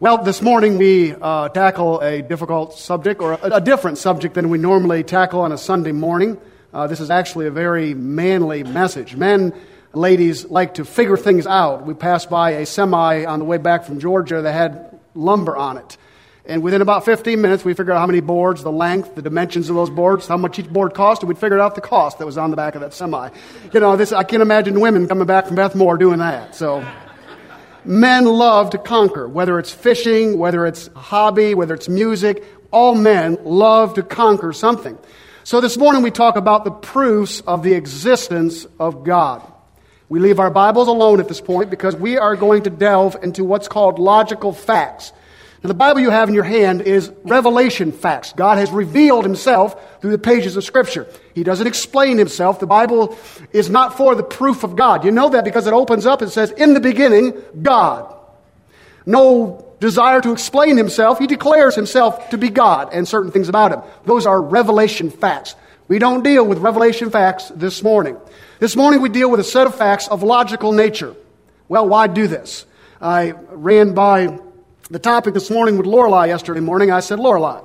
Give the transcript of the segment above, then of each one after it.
Well, this morning we uh, tackle a difficult subject or a, a, different subject than we normally tackle on a Sunday morning. Uh, this is actually a very manly message. Men, ladies like to figure things out. We passed by a semi on the way back from Georgia that had lumber on it. And within about 15 minutes, we figured out how many boards, the length, the dimensions of those boards, how much each board cost, and we figured out the cost that was on the back of that semi. You know, this, I can't imagine women coming back from Beth Moore doing that. So men love to conquer, whether it's fishing, whether it's a hobby, whether it's music. All men love to conquer something. So this morning we talk about the proofs of the existence of God. We leave our Bibles alone at this point because we are going to delve into what's called logical facts. Now, the Bible you have in your hand is revelation facts. God has revealed himself through the pages of Scripture. He doesn't explain himself. The Bible is not for the proof of God. You know that because it opens up and says, In the beginning, God. No desire to explain himself. He declares himself to be God and certain things about him. Those are revelation facts. We don't deal with revelation facts this morning. This morning we deal with a set of facts of logical nature. Well, why do this? I ran by the topic this morning with Lorelei yesterday morning. I said, Lorelei.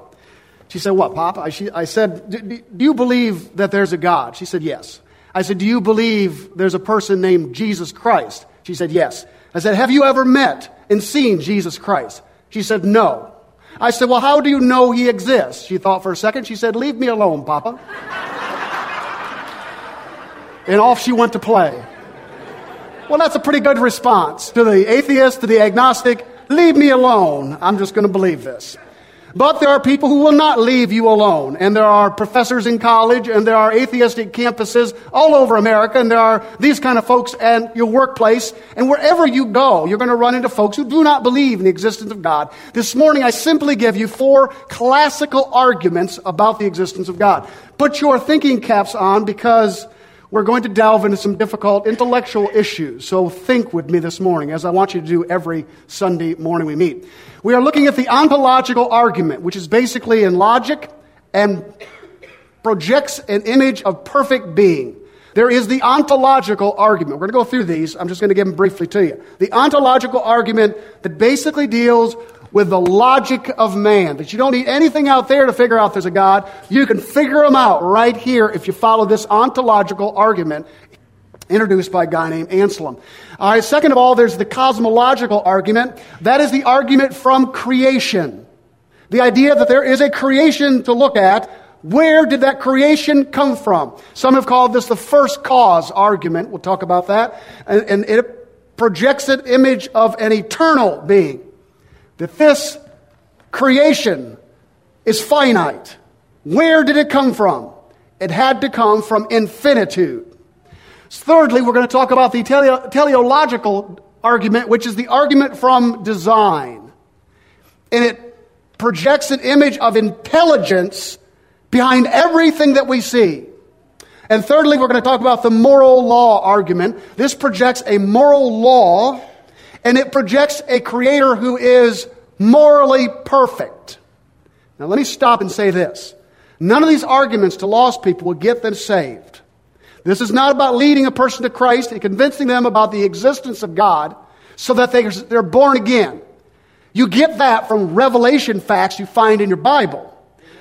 She said, What, Pop? I, she, I said, Do you believe that there's a God? She said, Yes. I said, Do you believe there's a person named Jesus Christ? She said, Yes. I said, Have you ever met and seen Jesus Christ? She said, No. I said, Well, how do you know he exists? She thought for a second. She said, Leave me alone, Papa. and off she went to play. Well, that's a pretty good response to the atheist, to the agnostic, Leave me alone. I'm just going to believe this. But there are people who will not leave you alone. And there are professors in college and there are atheistic campuses all over America. And there are these kind of folks at your workplace. And wherever you go, you're going to run into folks who do not believe in the existence of God. This morning, I simply give you four classical arguments about the existence of God. Put your thinking caps on because we're going to delve into some difficult intellectual issues. So think with me this morning, as I want you to do every Sunday morning we meet. We are looking at the ontological argument, which is basically in logic and projects an image of perfect being. There is the ontological argument. We're going to go through these. I'm just going to give them briefly to you. The ontological argument that basically deals with the logic of man. That you don't need anything out there to figure out there's a God. You can figure them out right here if you follow this ontological argument introduced by a guy named Anselm. All right, second of all, there's the cosmological argument. That is the argument from creation. The idea that there is a creation to look at. Where did that creation come from? Some have called this the first cause argument. We'll talk about that. And, and it projects an image of an eternal being that this creation is finite. Where did it come from? It had to come from infinitude. Thirdly, we're going to talk about the tele- teleological argument, which is the argument from design. And it projects an image of intelligence behind everything that we see. And thirdly, we're going to talk about the moral law argument. This projects a moral law and it projects a creator who is morally perfect. Now, let me stop and say this. None of these arguments to lost people will get them saved. This is not about leading a person to Christ and convincing them about the existence of God so that they, they're born again. You get that from revelation facts you find in your Bible.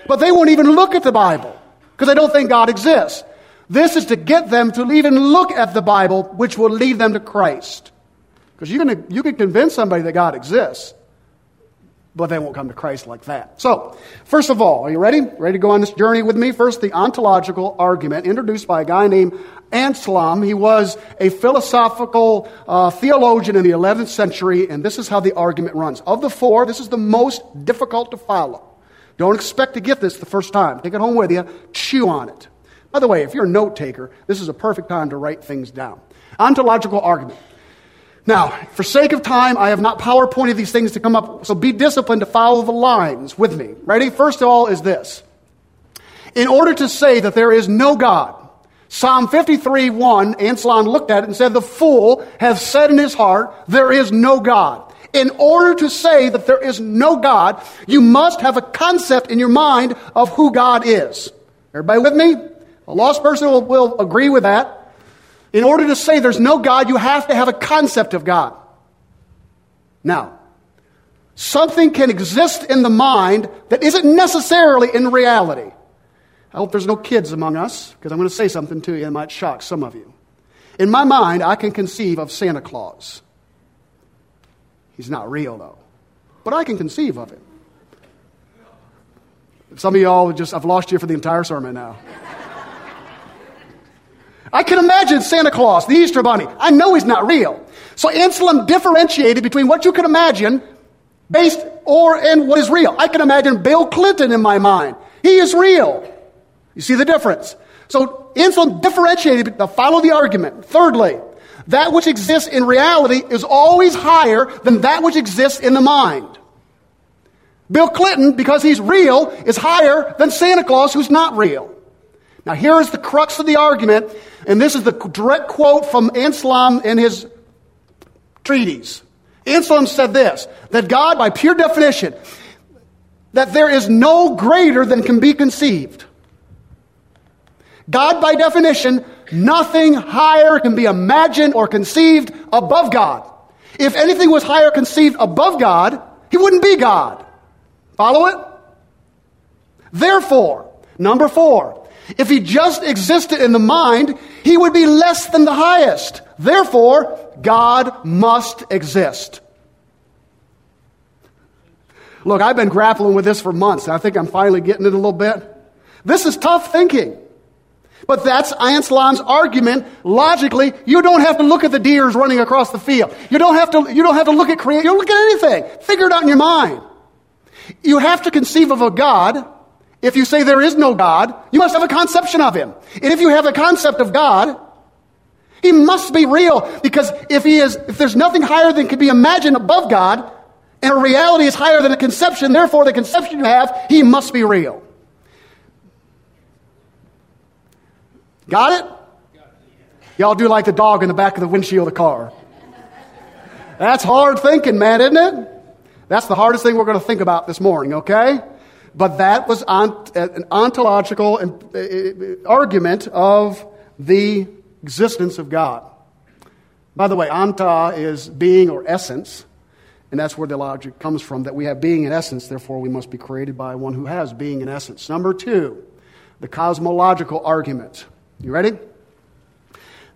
But they won't even look at the Bible because they don't think God exists. This is to get them to even look at the Bible, which will lead them to Christ. Because you can, you can convince somebody that God exists, but they won't come to Christ like that. So, first of all, are you ready? Ready to go on this journey with me? First, the ontological argument introduced by a guy named Anselm. He was a philosophical uh, theologian in the 11th century, and this is how the argument runs. Of the four, this is the most difficult to follow. Don't expect to get this the first time. Take it home with you, chew on it. By the way, if you're a note taker, this is a perfect time to write things down. Ontological argument. Now, for sake of time, I have not PowerPointed these things to come up, so be disciplined to follow the lines with me. Ready? First of all is this. In order to say that there is no God, Psalm 53, 1, Anselm looked at it and said, the fool has said in his heart, there is no God. In order to say that there is no God, you must have a concept in your mind of who God is. Everybody with me? A lost person will, will agree with that. In order to say there's no God, you have to have a concept of God. Now, Something can exist in the mind that isn't necessarily in reality. I hope there's no kids among us because I'm going to say something to you that might shock some of you. In my mind, I can conceive of Santa Claus. He's not real, though, but I can conceive of him. Some of y'all just, I've lost you for the entire sermon now. I can imagine Santa Claus, the Easter Bunny. I know he's not real. So Anselm differentiated between what you can imagine based or and what is real. I can imagine Bill Clinton in my mind. He is real. You see the difference? So Anselm differentiated, now follow the argument. Thirdly, that which exists in reality is always higher than that which exists in the mind. Bill Clinton, because he's real, is higher than Santa Claus, who's not real. Now, here is the crux of the argument, and this is the direct quote from Anselm in his treatise. Anselm said this that God, by pure definition, that there is no greater than can be conceived. God, by definition, nothing higher can be imagined or conceived above God. If anything was higher conceived above God, he wouldn't be God. Follow it? Therefore, number four, if he just existed in the mind, he would be less than the highest. Therefore, God must exist. Look, I've been grappling with this for months. I think I'm finally getting it a little bit. This is tough thinking. But that's Anselm's argument. Logically, you don't have to look at the deers running across the field. You don't have to, you don't have to look at creation. You don't look at anything. Figure it out in your mind. You have to conceive of a God. If you say there is no God, you must have a conception of Him. And if you have a concept of God, He must be real because if He is, if there's nothing higher than can be imagined above God, and a reality is higher than a conception, therefore the conception you have, He must be real. Got it? Y'all do like the dog in the back of the windshield of the car. That's hard thinking, man, isn't it? That's the hardest thing we're going to think about this morning, okay? But that was ont- an ontological uh, uh, argument of the existence of God. By the way, anta is being or essence, and that's where the logic comes from that we have being and essence, therefore we must be created by one who has being and essence. Number two, the cosmological argument. You ready?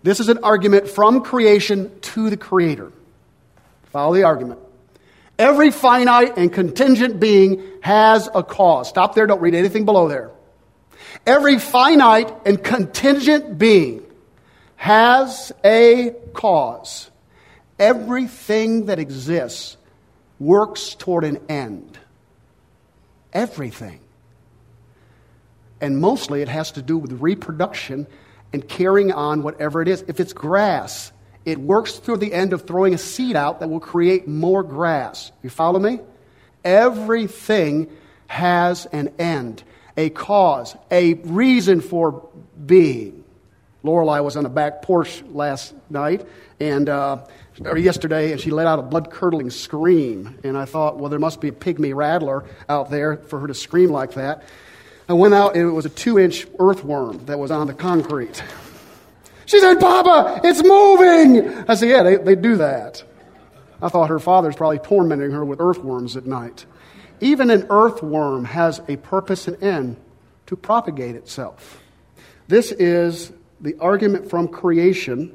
This is an argument from creation to the Creator. Follow the argument. Every finite and contingent being has a cause. Stop there, don't read anything below there. Every finite and contingent being has a cause. Everything that exists works toward an end. Everything. And mostly it has to do with reproduction and carrying on whatever it is. If it's grass, it works through the end of throwing a seed out that will create more grass. You follow me? Everything has an end, a cause, a reason for being. Lorelei was on the back porch last night and uh, or yesterday, and she let out a blood curdling scream. And I thought, well, there must be a pygmy rattler out there for her to scream like that. I went out, and it was a two inch earthworm that was on the concrete. She said, Papa, it's moving. I said, Yeah, they, they do that. I thought her father's probably tormenting her with earthworms at night. Even an earthworm has a purpose and end to propagate itself. This is the argument from creation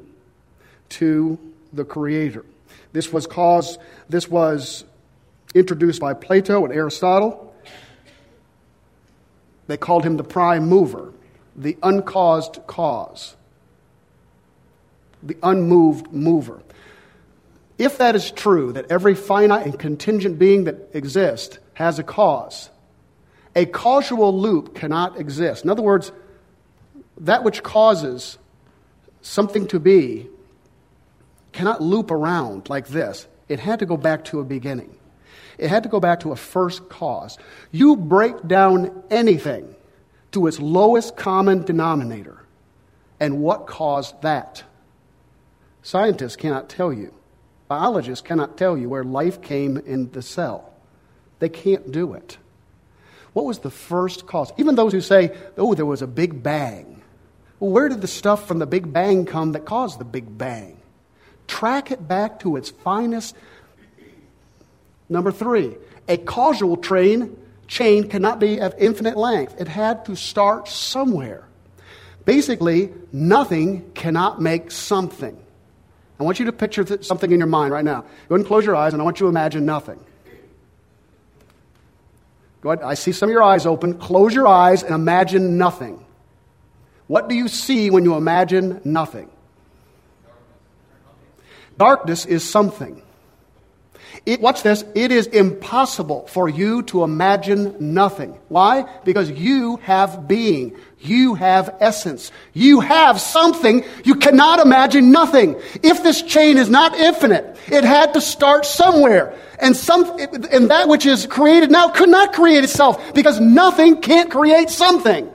to the creator. This was caused, this was introduced by Plato and Aristotle. They called him the prime mover, the uncaused cause the unmoved mover. If that is true, that every finite and contingent being that exists has a cause, a causal loop cannot exist. In other words, that which causes something to be cannot loop around like this. It had to go back to a beginning. It had to go back to a first cause. You break down anything to its lowest common denominator. And what caused that? Scientists cannot tell you. Biologists cannot tell you where life came in the cell. They can't do it. What was the first cause? Even those who say, oh, there was a big bang. Well, where did the stuff from the big bang come that caused the big bang? Track it back to its finest Number three, a causal train chain cannot be of infinite length. It had to start somewhere. Basically, nothing cannot make something. I want you to picture something in your mind right now. Go ahead and close your eyes, and I want you to imagine nothing. Go ahead. I see some of your eyes open. Close your eyes and imagine nothing. What do you see when you imagine nothing? Darkness is something. It, watch this. It is impossible for you to imagine nothing. Why? Because you have being. You have essence. You have something. You cannot imagine nothing. If this chain is not infinite, it had to start somewhere. And some, and that which is created now could not create itself because nothing can't create something.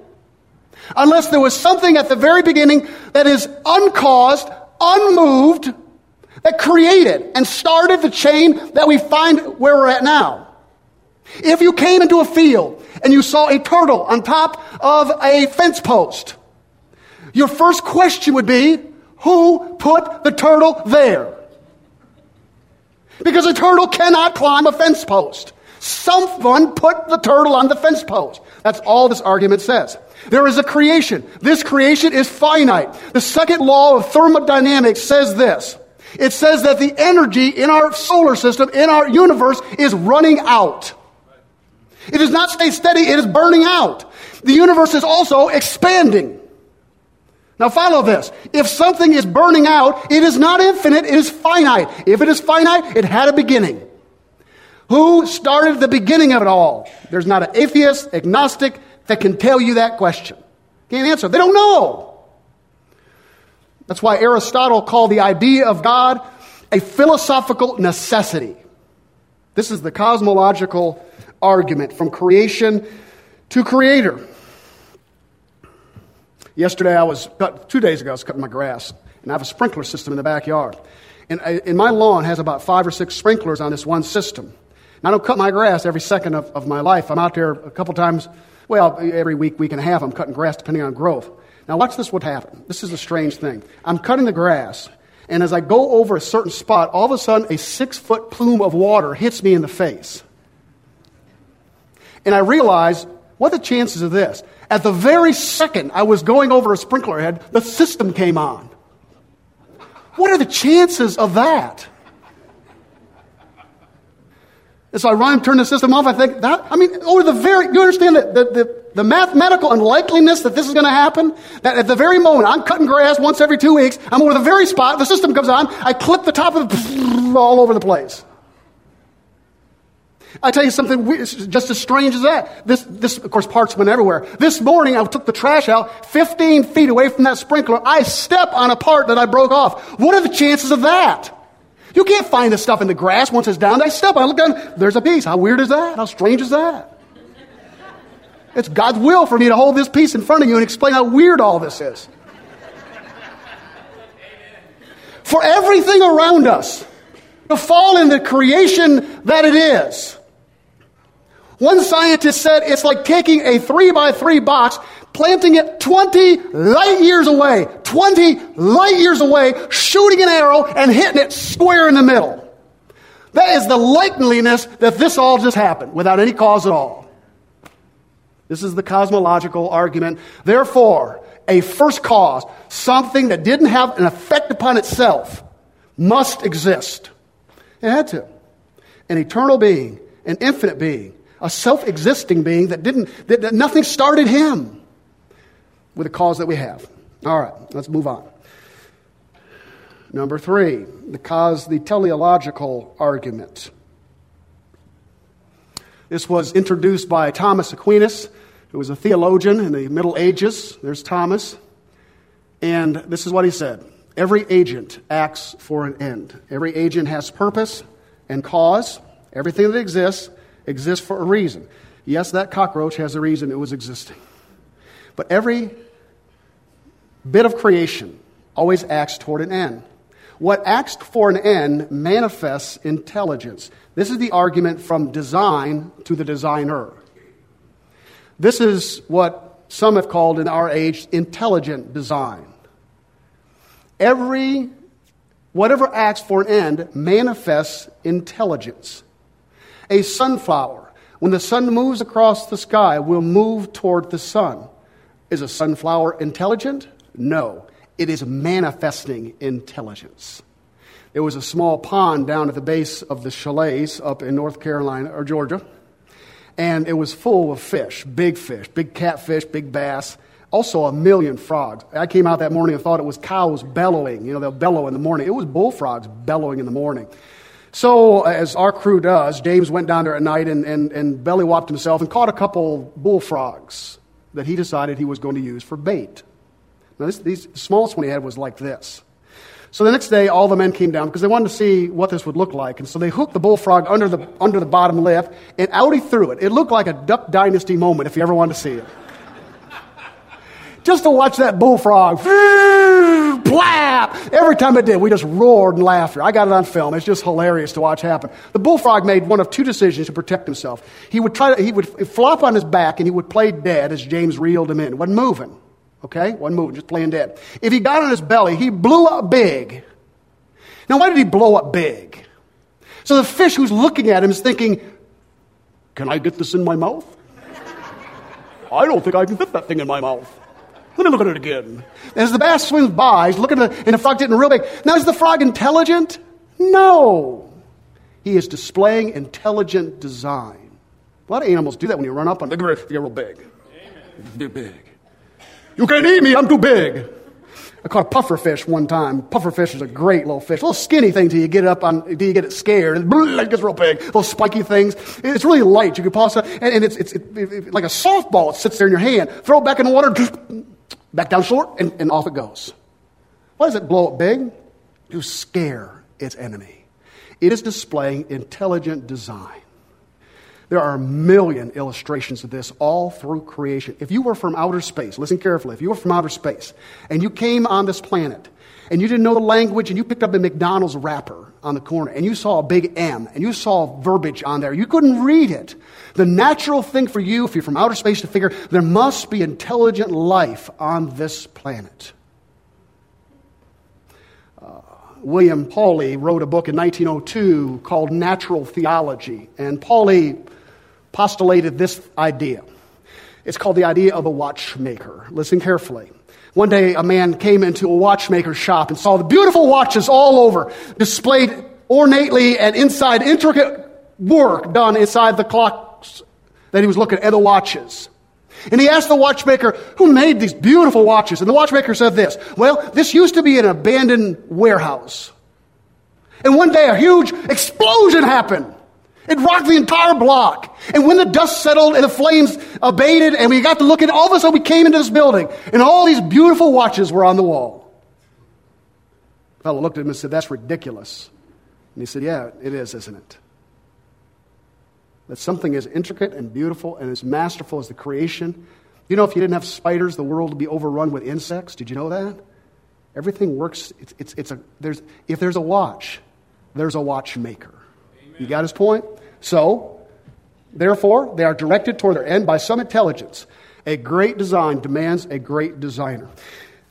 Unless there was something at the very beginning that is uncaused, unmoved, that created and started the chain that we find where we're at now. If you came into a field and you saw a turtle on top of a fence post, your first question would be, who put the turtle there? Because a turtle cannot climb a fence post. Someone put the turtle on the fence post. That's all this argument says. There is a creation. This creation is finite. The second law of thermodynamics says this. It says that the energy in our solar system, in our universe, is running out. It does not stay steady, it is burning out. The universe is also expanding. Now follow this. If something is burning out, it is not infinite, it is finite. If it is finite, it had a beginning. Who started the beginning of it all? There's not an atheist, agnostic that can tell you that question. Can't answer. They don't know. That's why Aristotle called the idea of God a philosophical necessity. This is the cosmological argument from creation to creator. Yesterday, I was, two days ago, I was cutting my grass, and I have a sprinkler system in the backyard. And, and my lawn has about five or six sprinklers on this one system. And I don't cut my grass every second of, of my life. I'm out there a couple times, well, every week, week and a half, I'm cutting grass depending on growth. Now, watch this what happened. This is a strange thing. I'm cutting the grass, and as I go over a certain spot, all of a sudden a six foot plume of water hits me in the face. And I realized what the chances of this? At the very second I was going over a sprinkler head, the system came on. What are the chances of that? And so I run, turn the system off. I think that, I mean, over the very, you understand that the, the, the mathematical unlikeliness that this is going to happen? That at the very moment, I'm cutting grass once every two weeks, I'm over the very spot, the system comes on, I clip the top of it all over the place. I tell you something just as strange as that. This, this, of course, parts went everywhere. This morning, I took the trash out 15 feet away from that sprinkler. I step on a part that I broke off. What are the chances of that? You can't find this stuff in the grass once it's down. I step on it, look down, there's a piece. How weird is that? How strange is that? It's God's will for me to hold this piece in front of you and explain how weird all this is. For everything around us to fall in the creation that it is. One scientist said it's like taking a three by three box, planting it 20 light years away, 20 light years away, shooting an arrow and hitting it square in the middle. That is the likeliness that this all just happened without any cause at all. This is the cosmological argument. Therefore, a first cause, something that didn't have an effect upon itself, must exist. It had to. An eternal being, an infinite being, a self existing being that didn't, that, that nothing started him with the cause that we have. All right, let's move on. Number three, the cause, the teleological argument. This was introduced by Thomas Aquinas, who was a theologian in the Middle Ages. There's Thomas. And this is what he said Every agent acts for an end, every agent has purpose and cause. Everything that exists exists for a reason. Yes, that cockroach has a reason it was existing. But every bit of creation always acts toward an end. What acts for an end manifests intelligence. This is the argument from design to the designer. This is what some have called in our age intelligent design. Every, whatever acts for an end manifests intelligence. A sunflower, when the sun moves across the sky, will move toward the sun. Is a sunflower intelligent? No. It is manifesting intelligence. There was a small pond down at the base of the chalets up in North Carolina or Georgia, and it was full of fish, big fish, big catfish, big bass, also a million frogs. I came out that morning and thought it was cows bellowing. You know, they'll bellow in the morning. It was bullfrogs bellowing in the morning. So, as our crew does, James went down there at night and, and, and belly whopped himself and caught a couple bullfrogs that he decided he was going to use for bait. Now, this, these, the smallest one he had was like this. So the next day, all the men came down because they wanted to see what this would look like. And so they hooked the bullfrog under the, under the bottom lip, and out he threw it. It looked like a Duck Dynasty moment if you ever wanted to see it. Just to watch that bullfrog, blap! Every time it did, we just roared in laughter. I got it on film. It's just hilarious to watch happen. The bullfrog made one of two decisions to protect himself. He would try to, he would flop on his back and he would play dead as James reeled him in. Wasn't moving. Okay? Wasn't moving, just playing dead. If he got on his belly, he blew up big. Now, why did he blow up big? So the fish who's looking at him is thinking, Can I get this in my mouth? I don't think I can fit that thing in my mouth. Let me look at it again. As the bass swims by, he's looking at it, and the frog getting real big. Now, is the frog intelligent? No. He is displaying intelligent design. A lot of animals do that when you run up on them. They get real big. They're big. You can't eat me, I'm too big. I caught a puffer fish one time. Puffer fish is a great little fish. A little skinny thing till you get it up on, till you get it scared. And it gets real big. Little spiky things. It's really light. You can toss it, and, and it's, it's it, it, like a softball. It sits there in your hand. Throw it back in the water, back down short, and, and off it goes. Why does it blow up big? To scare its enemy. It is displaying intelligent design. There are a million illustrations of this all through creation. If you were from outer space, listen carefully, if you were from outer space and you came on this planet and you didn't know the language and you picked up a McDonald's wrapper on the corner and you saw a big M and you saw verbiage on there, you couldn't read it. The natural thing for you, if you're from outer space, to figure there must be intelligent life on this planet. Uh, William Paley wrote a book in 1902 called Natural Theology. And Paley postulated this idea. It's called the idea of a watchmaker. Listen carefully. One day, a man came into a watchmaker's shop and saw the beautiful watches all over, displayed ornately and inside intricate work done inside the clocks that he was looking at the watches. And he asked the watchmaker, who made these beautiful watches? And the watchmaker said this, well, this used to be an abandoned warehouse. And one day a huge explosion happened. It rocked the entire block. And when the dust settled and the flames abated and we got to look at all of a sudden we came into this building and all these beautiful watches were on the wall. The fellow looked at him and said, That's ridiculous. And he said, Yeah, it is, isn't it? That something as intricate and beautiful and as masterful as the creation. You know, if you didn't have spiders, the world would be overrun with insects. Did you know that? Everything works. It's, it's, it's a, there's, if there's a watch, there's a watchmaker. You got his point? So, therefore, they are directed toward their end by some intelligence. A great design demands a great designer.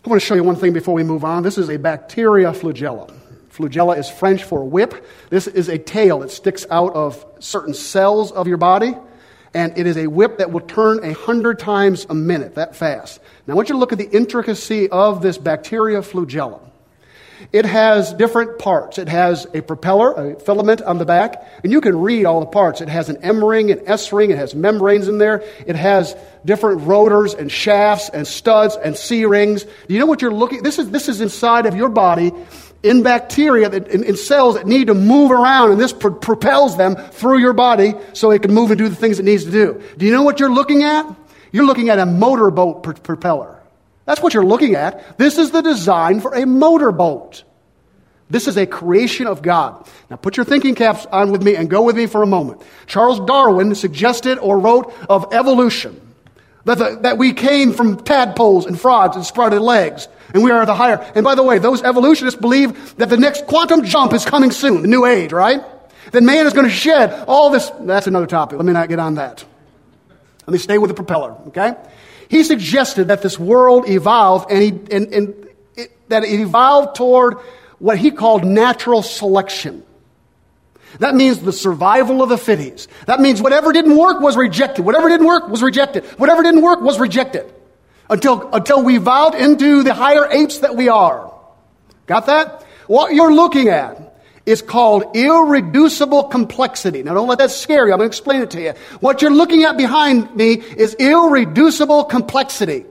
I want to show you one thing before we move on. This is a bacteria flagella. Flagella is French for whip. This is a tail that sticks out of certain cells of your body, and it is a whip that will turn a hundred times a minute, that fast. Now, I want you to look at the intricacy of this bacteria flagella. It has different parts. It has a propeller, a filament on the back, and you can read all the parts. It has an M ring, an S ring, it has membranes in there. It has different rotors and shafts and studs and C rings. Do you know what you're looking? This is this is inside of your body in bacteria, that, in, in, cells that need to move around, and this pro- propels them through your body so it can move and do the things it needs to do. Do you know what you're looking at? You're looking at a motorboat pr- propeller. That's what you're looking at. This is the design for a motorboat. This is a creation of God. Now put your thinking caps on with me and go with me for a moment. Charles Darwin suggested or wrote of evolution. That, the, that we came from tadpoles and frogs and sprouted legs, and we are the higher. And by the way, those evolutionists believe that the next quantum jump is coming soon, the new age, right? That man is going to shed all this. That's another topic. Let me not get on that. Let me stay with the propeller, okay? He suggested that this world evolved and, he, and, and it, that it evolved toward what he called natural selection. That means the survival of the fittest. That means whatever didn't work was rejected. Whatever didn't work was rejected. Whatever didn't work was rejected. Until, until we evolved into the higher apes that we are. Got that? What you're looking at is called irreducible complexity. Now don't let that scare you. I'm going to explain it to you. What you're looking at behind me is irreducible complexity.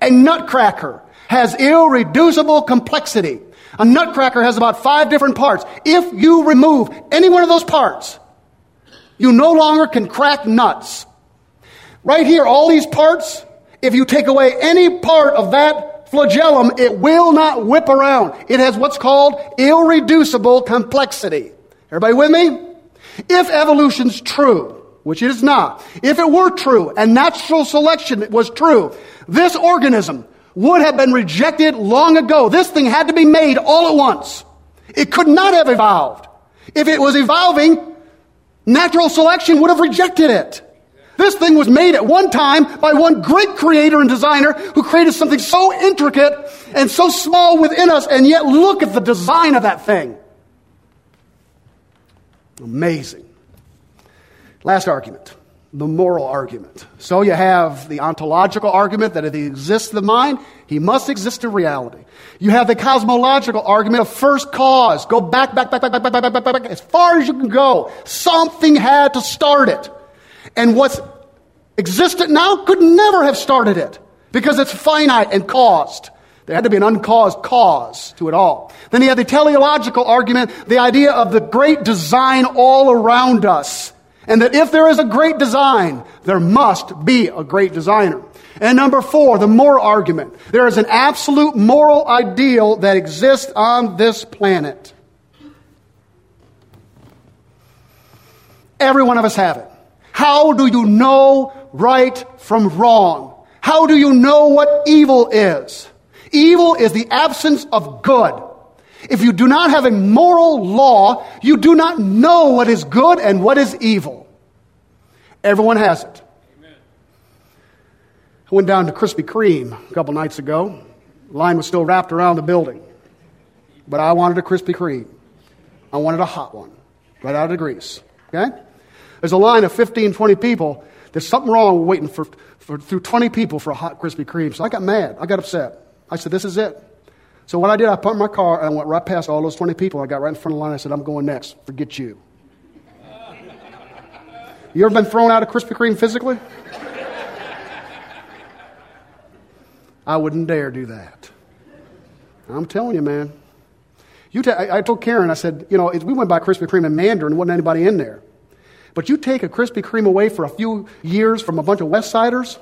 A nutcracker has irreducible complexity. A nutcracker has about five different parts. If you remove any one of those parts, you no longer can crack nuts. Right here, all these parts, if you take away any part of that flagellum, it will not whip around. It has what's called irreducible complexity. Everybody with me? If evolution's true, which it is not, if it were true and natural selection was true, this organism would have been rejected long ago. This thing had to be made all at once. It could not have evolved. If it was evolving, natural selection would have rejected it. This thing was made at one time by one great creator and designer who created something so intricate and so small within us, and yet look at the design of that thing. Amazing. Last argument the moral argument. So you have the ontological argument that if he exists in the mind, he must exist in reality. You have the cosmological argument of first cause. Go back, back, back, back, back, back, back, back, back, as far as you can go. Something had to start it. And what's existent now could never have started it because it's finite and caused. There had to be an uncaused cause to it all. Then he had the teleological argument, the idea of the great design all around us. And that if there is a great design, there must be a great designer. And number four, the moral argument. There is an absolute moral ideal that exists on this planet. Every one of us have it. How do you know right from wrong? How do you know what evil is? Evil is the absence of good. If you do not have a moral law, you do not know what is good and what is evil. Everyone has it. Amen. I went down to Krispy Kreme a couple nights ago. The line was still wrapped around the building. But I wanted a Krispy Kreme. I wanted a hot one, right out of the grease. Okay? There's a line of 15, 20 people. There's something wrong We're waiting for, for through 20 people for a hot Krispy Kreme. So I got mad. I got upset. I said, This is it. So what I did, I parked my car and I went right past all those 20 people. I got right in front of the line. I said, I'm going next. Forget you. You ever been thrown out of Krispy Kreme physically? I wouldn't dare do that. I'm telling you, man. You I, I told Karen, I said, you know, we went by Krispy Kreme in Mandarin, and wasn't anybody in there. But you take a Krispy Kreme away for a few years from a bunch of West Siders.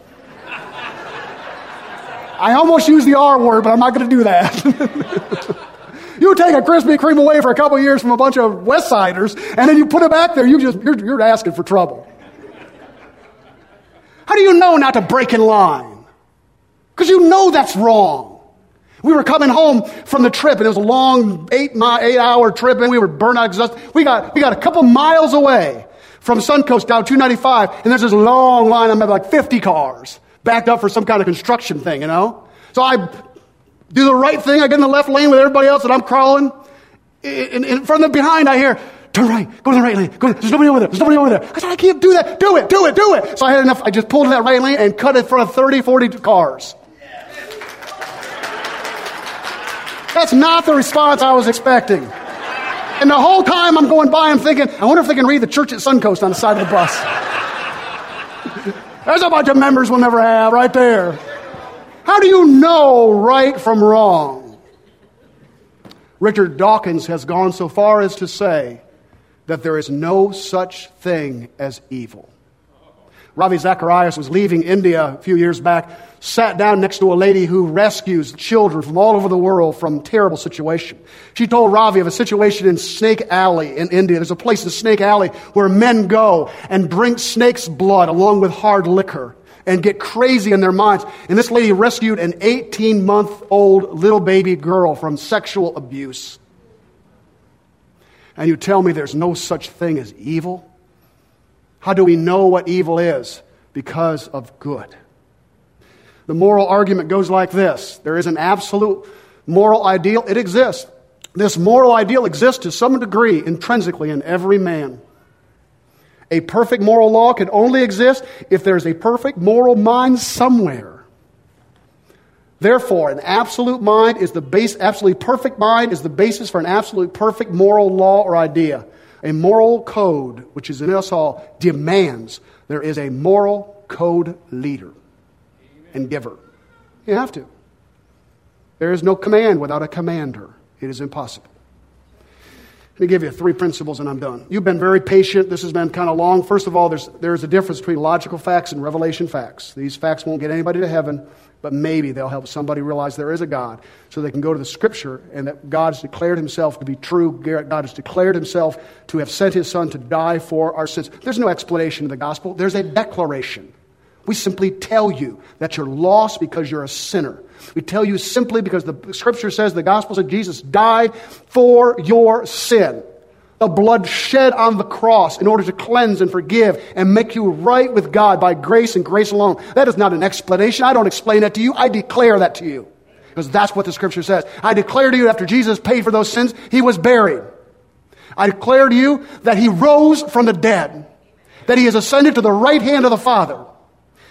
I almost used the R word, but I'm not going to do that. you take a Krispy Kreme away for a couple years from a bunch of West Siders, and then you put it back there, you just, you're, you're asking for trouble. How do you know not to break in line? Because you know that's wrong. We were coming home from the trip, and it was a long eight, mile, eight hour trip, and we were burnt out exhausted. We got, we got a couple miles away from Suncoast down 295, and there's this long line of like 50 cars backed up for some kind of construction thing, you know? So I do the right thing. I get in the left lane with everybody else, and I'm crawling. In, in, from the behind, I hear, turn right, go to the right lane. Go, there's nobody over there. There's nobody over there. I said, I can't do that. Do it, do it, do it. So I had enough. I just pulled in that right lane and cut front of 30, 40 cars. That's not the response I was expecting. And the whole time I'm going by, I'm thinking, I wonder if they can read the church at Suncoast on the side of the bus. There's a bunch of members we'll never have right there. How do you know right from wrong? Richard Dawkins has gone so far as to say that there is no such thing as evil. Ravi Zacharias was leaving India a few years back, sat down next to a lady who rescues children from all over the world from terrible situation. She told Ravi of a situation in Snake Alley in India. There's a place in Snake Alley where men go and drink snake's blood along with hard liquor and get crazy in their minds. And this lady rescued an 18 month old little baby girl from sexual abuse. And you tell me there's no such thing as evil? How do we know what evil is? Because of good. The moral argument goes like this there is an absolute moral ideal, it exists. This moral ideal exists to some degree intrinsically in every man. A perfect moral law can only exist if there's a perfect moral mind somewhere. Therefore, an absolute mind is the base, absolutely perfect mind is the basis for an absolute perfect moral law or idea. A moral code, which is in us all, demands there is a moral code leader and giver. You have to. There is no command without a commander. It is impossible. Let me give you three principles and I'm done. You've been very patient. This has been kind of long. First of all, there's, there's a difference between logical facts and revelation facts. These facts won't get anybody to heaven, but maybe they'll help somebody realize there is a God so they can go to the scripture and that God has declared himself to be true. God has declared himself to have sent his son to die for our sins. There's no explanation of the gospel, there's a declaration. We simply tell you that you're lost because you're a sinner. We tell you simply because the scripture says the gospel said Jesus died for your sin. The blood shed on the cross in order to cleanse and forgive and make you right with God by grace and grace alone. That is not an explanation. I don't explain that to you. I declare that to you. Because that's what the scripture says. I declare to you after Jesus paid for those sins, he was buried. I declare to you that he rose from the dead, that he has ascended to the right hand of the Father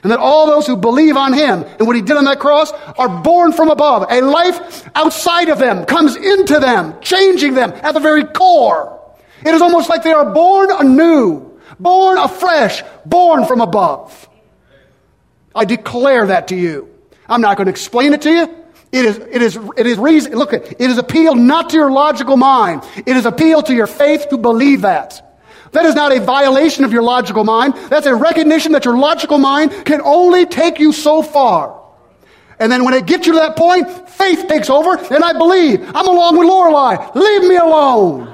and that all those who believe on him and what he did on that cross are born from above. A life outside of them comes into them, changing them at the very core. It is almost like they are born anew, born afresh, born from above. I declare that to you. I'm not going to explain it to you. It is, it is, it is reason, look, it is appeal not to your logical mind. It is appeal to your faith to believe that. That is not a violation of your logical mind. That's a recognition that your logical mind can only take you so far. And then when it gets you to that point, faith takes over, and I believe. I'm along with Lorelei. Leave me alone.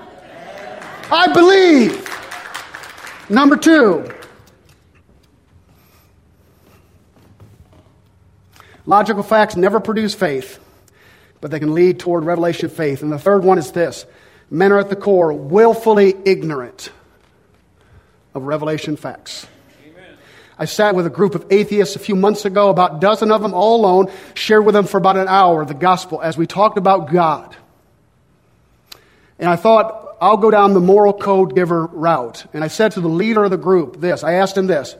I believe. Number two. Logical facts never produce faith, but they can lead toward revelation of faith. And the third one is this men are at the core willfully ignorant of revelation facts. I sat with a group of atheists a few months ago, about a dozen of them all alone, shared with them for about an hour the gospel as we talked about God. And I thought, I'll go down the moral code giver route. And I said to the leader of the group this I asked him this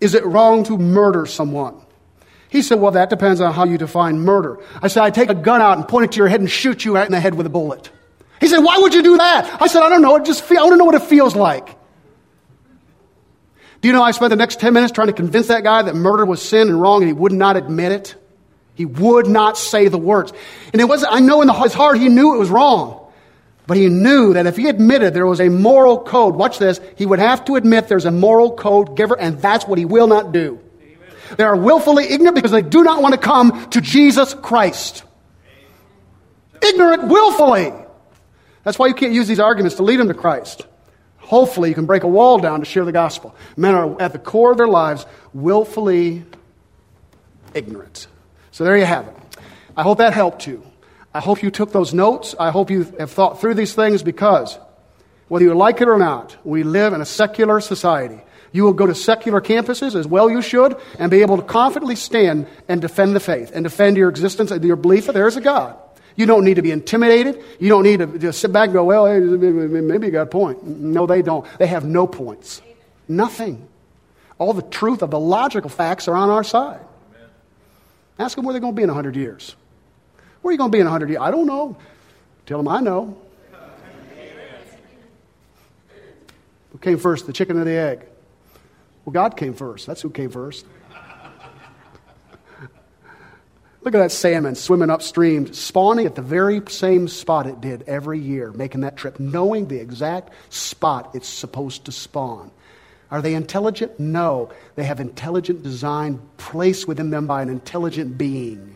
Is it wrong to murder someone? He said, Well, that depends on how you define murder. I said, I take a gun out and point it to your head and shoot you right in the head with a bullet. He said, Why would you do that? I said, I don't know. It just feel, I want to know what it feels like. Do you know I spent the next 10 minutes trying to convince that guy that murder was sin and wrong and he would not admit it? He would not say the words. And it wasn't, I know in his heart he knew it was wrong. But he knew that if he admitted there was a moral code, watch this, he would have to admit there's a moral code giver, and that's what he will not do. Amen. They are willfully ignorant because they do not want to come to Jesus Christ. Ignorant willfully. That's why you can't use these arguments to lead them to Christ. Hopefully, you can break a wall down to share the gospel. Men are at the core of their lives willfully ignorant. So there you have it. I hope that helped you. I hope you took those notes. I hope you have thought through these things because, whether you like it or not, we live in a secular society. You will go to secular campuses as well you should and be able to confidently stand and defend the faith and defend your existence and your belief that there is a God. You don't need to be intimidated. You don't need to just sit back and go, well, maybe you got a point. No, they don't. They have no points. Nothing. All the truth of the logical facts are on our side. Ask them where they're going to be in 100 years. Where are you going to be in 100 years? I don't know. Tell them I know. Who came first, the chicken or the egg? Well, God came first. That's who came first. Look at that salmon swimming upstream, spawning at the very same spot it did every year, making that trip, knowing the exact spot it's supposed to spawn. Are they intelligent? No. They have intelligent design placed within them by an intelligent being.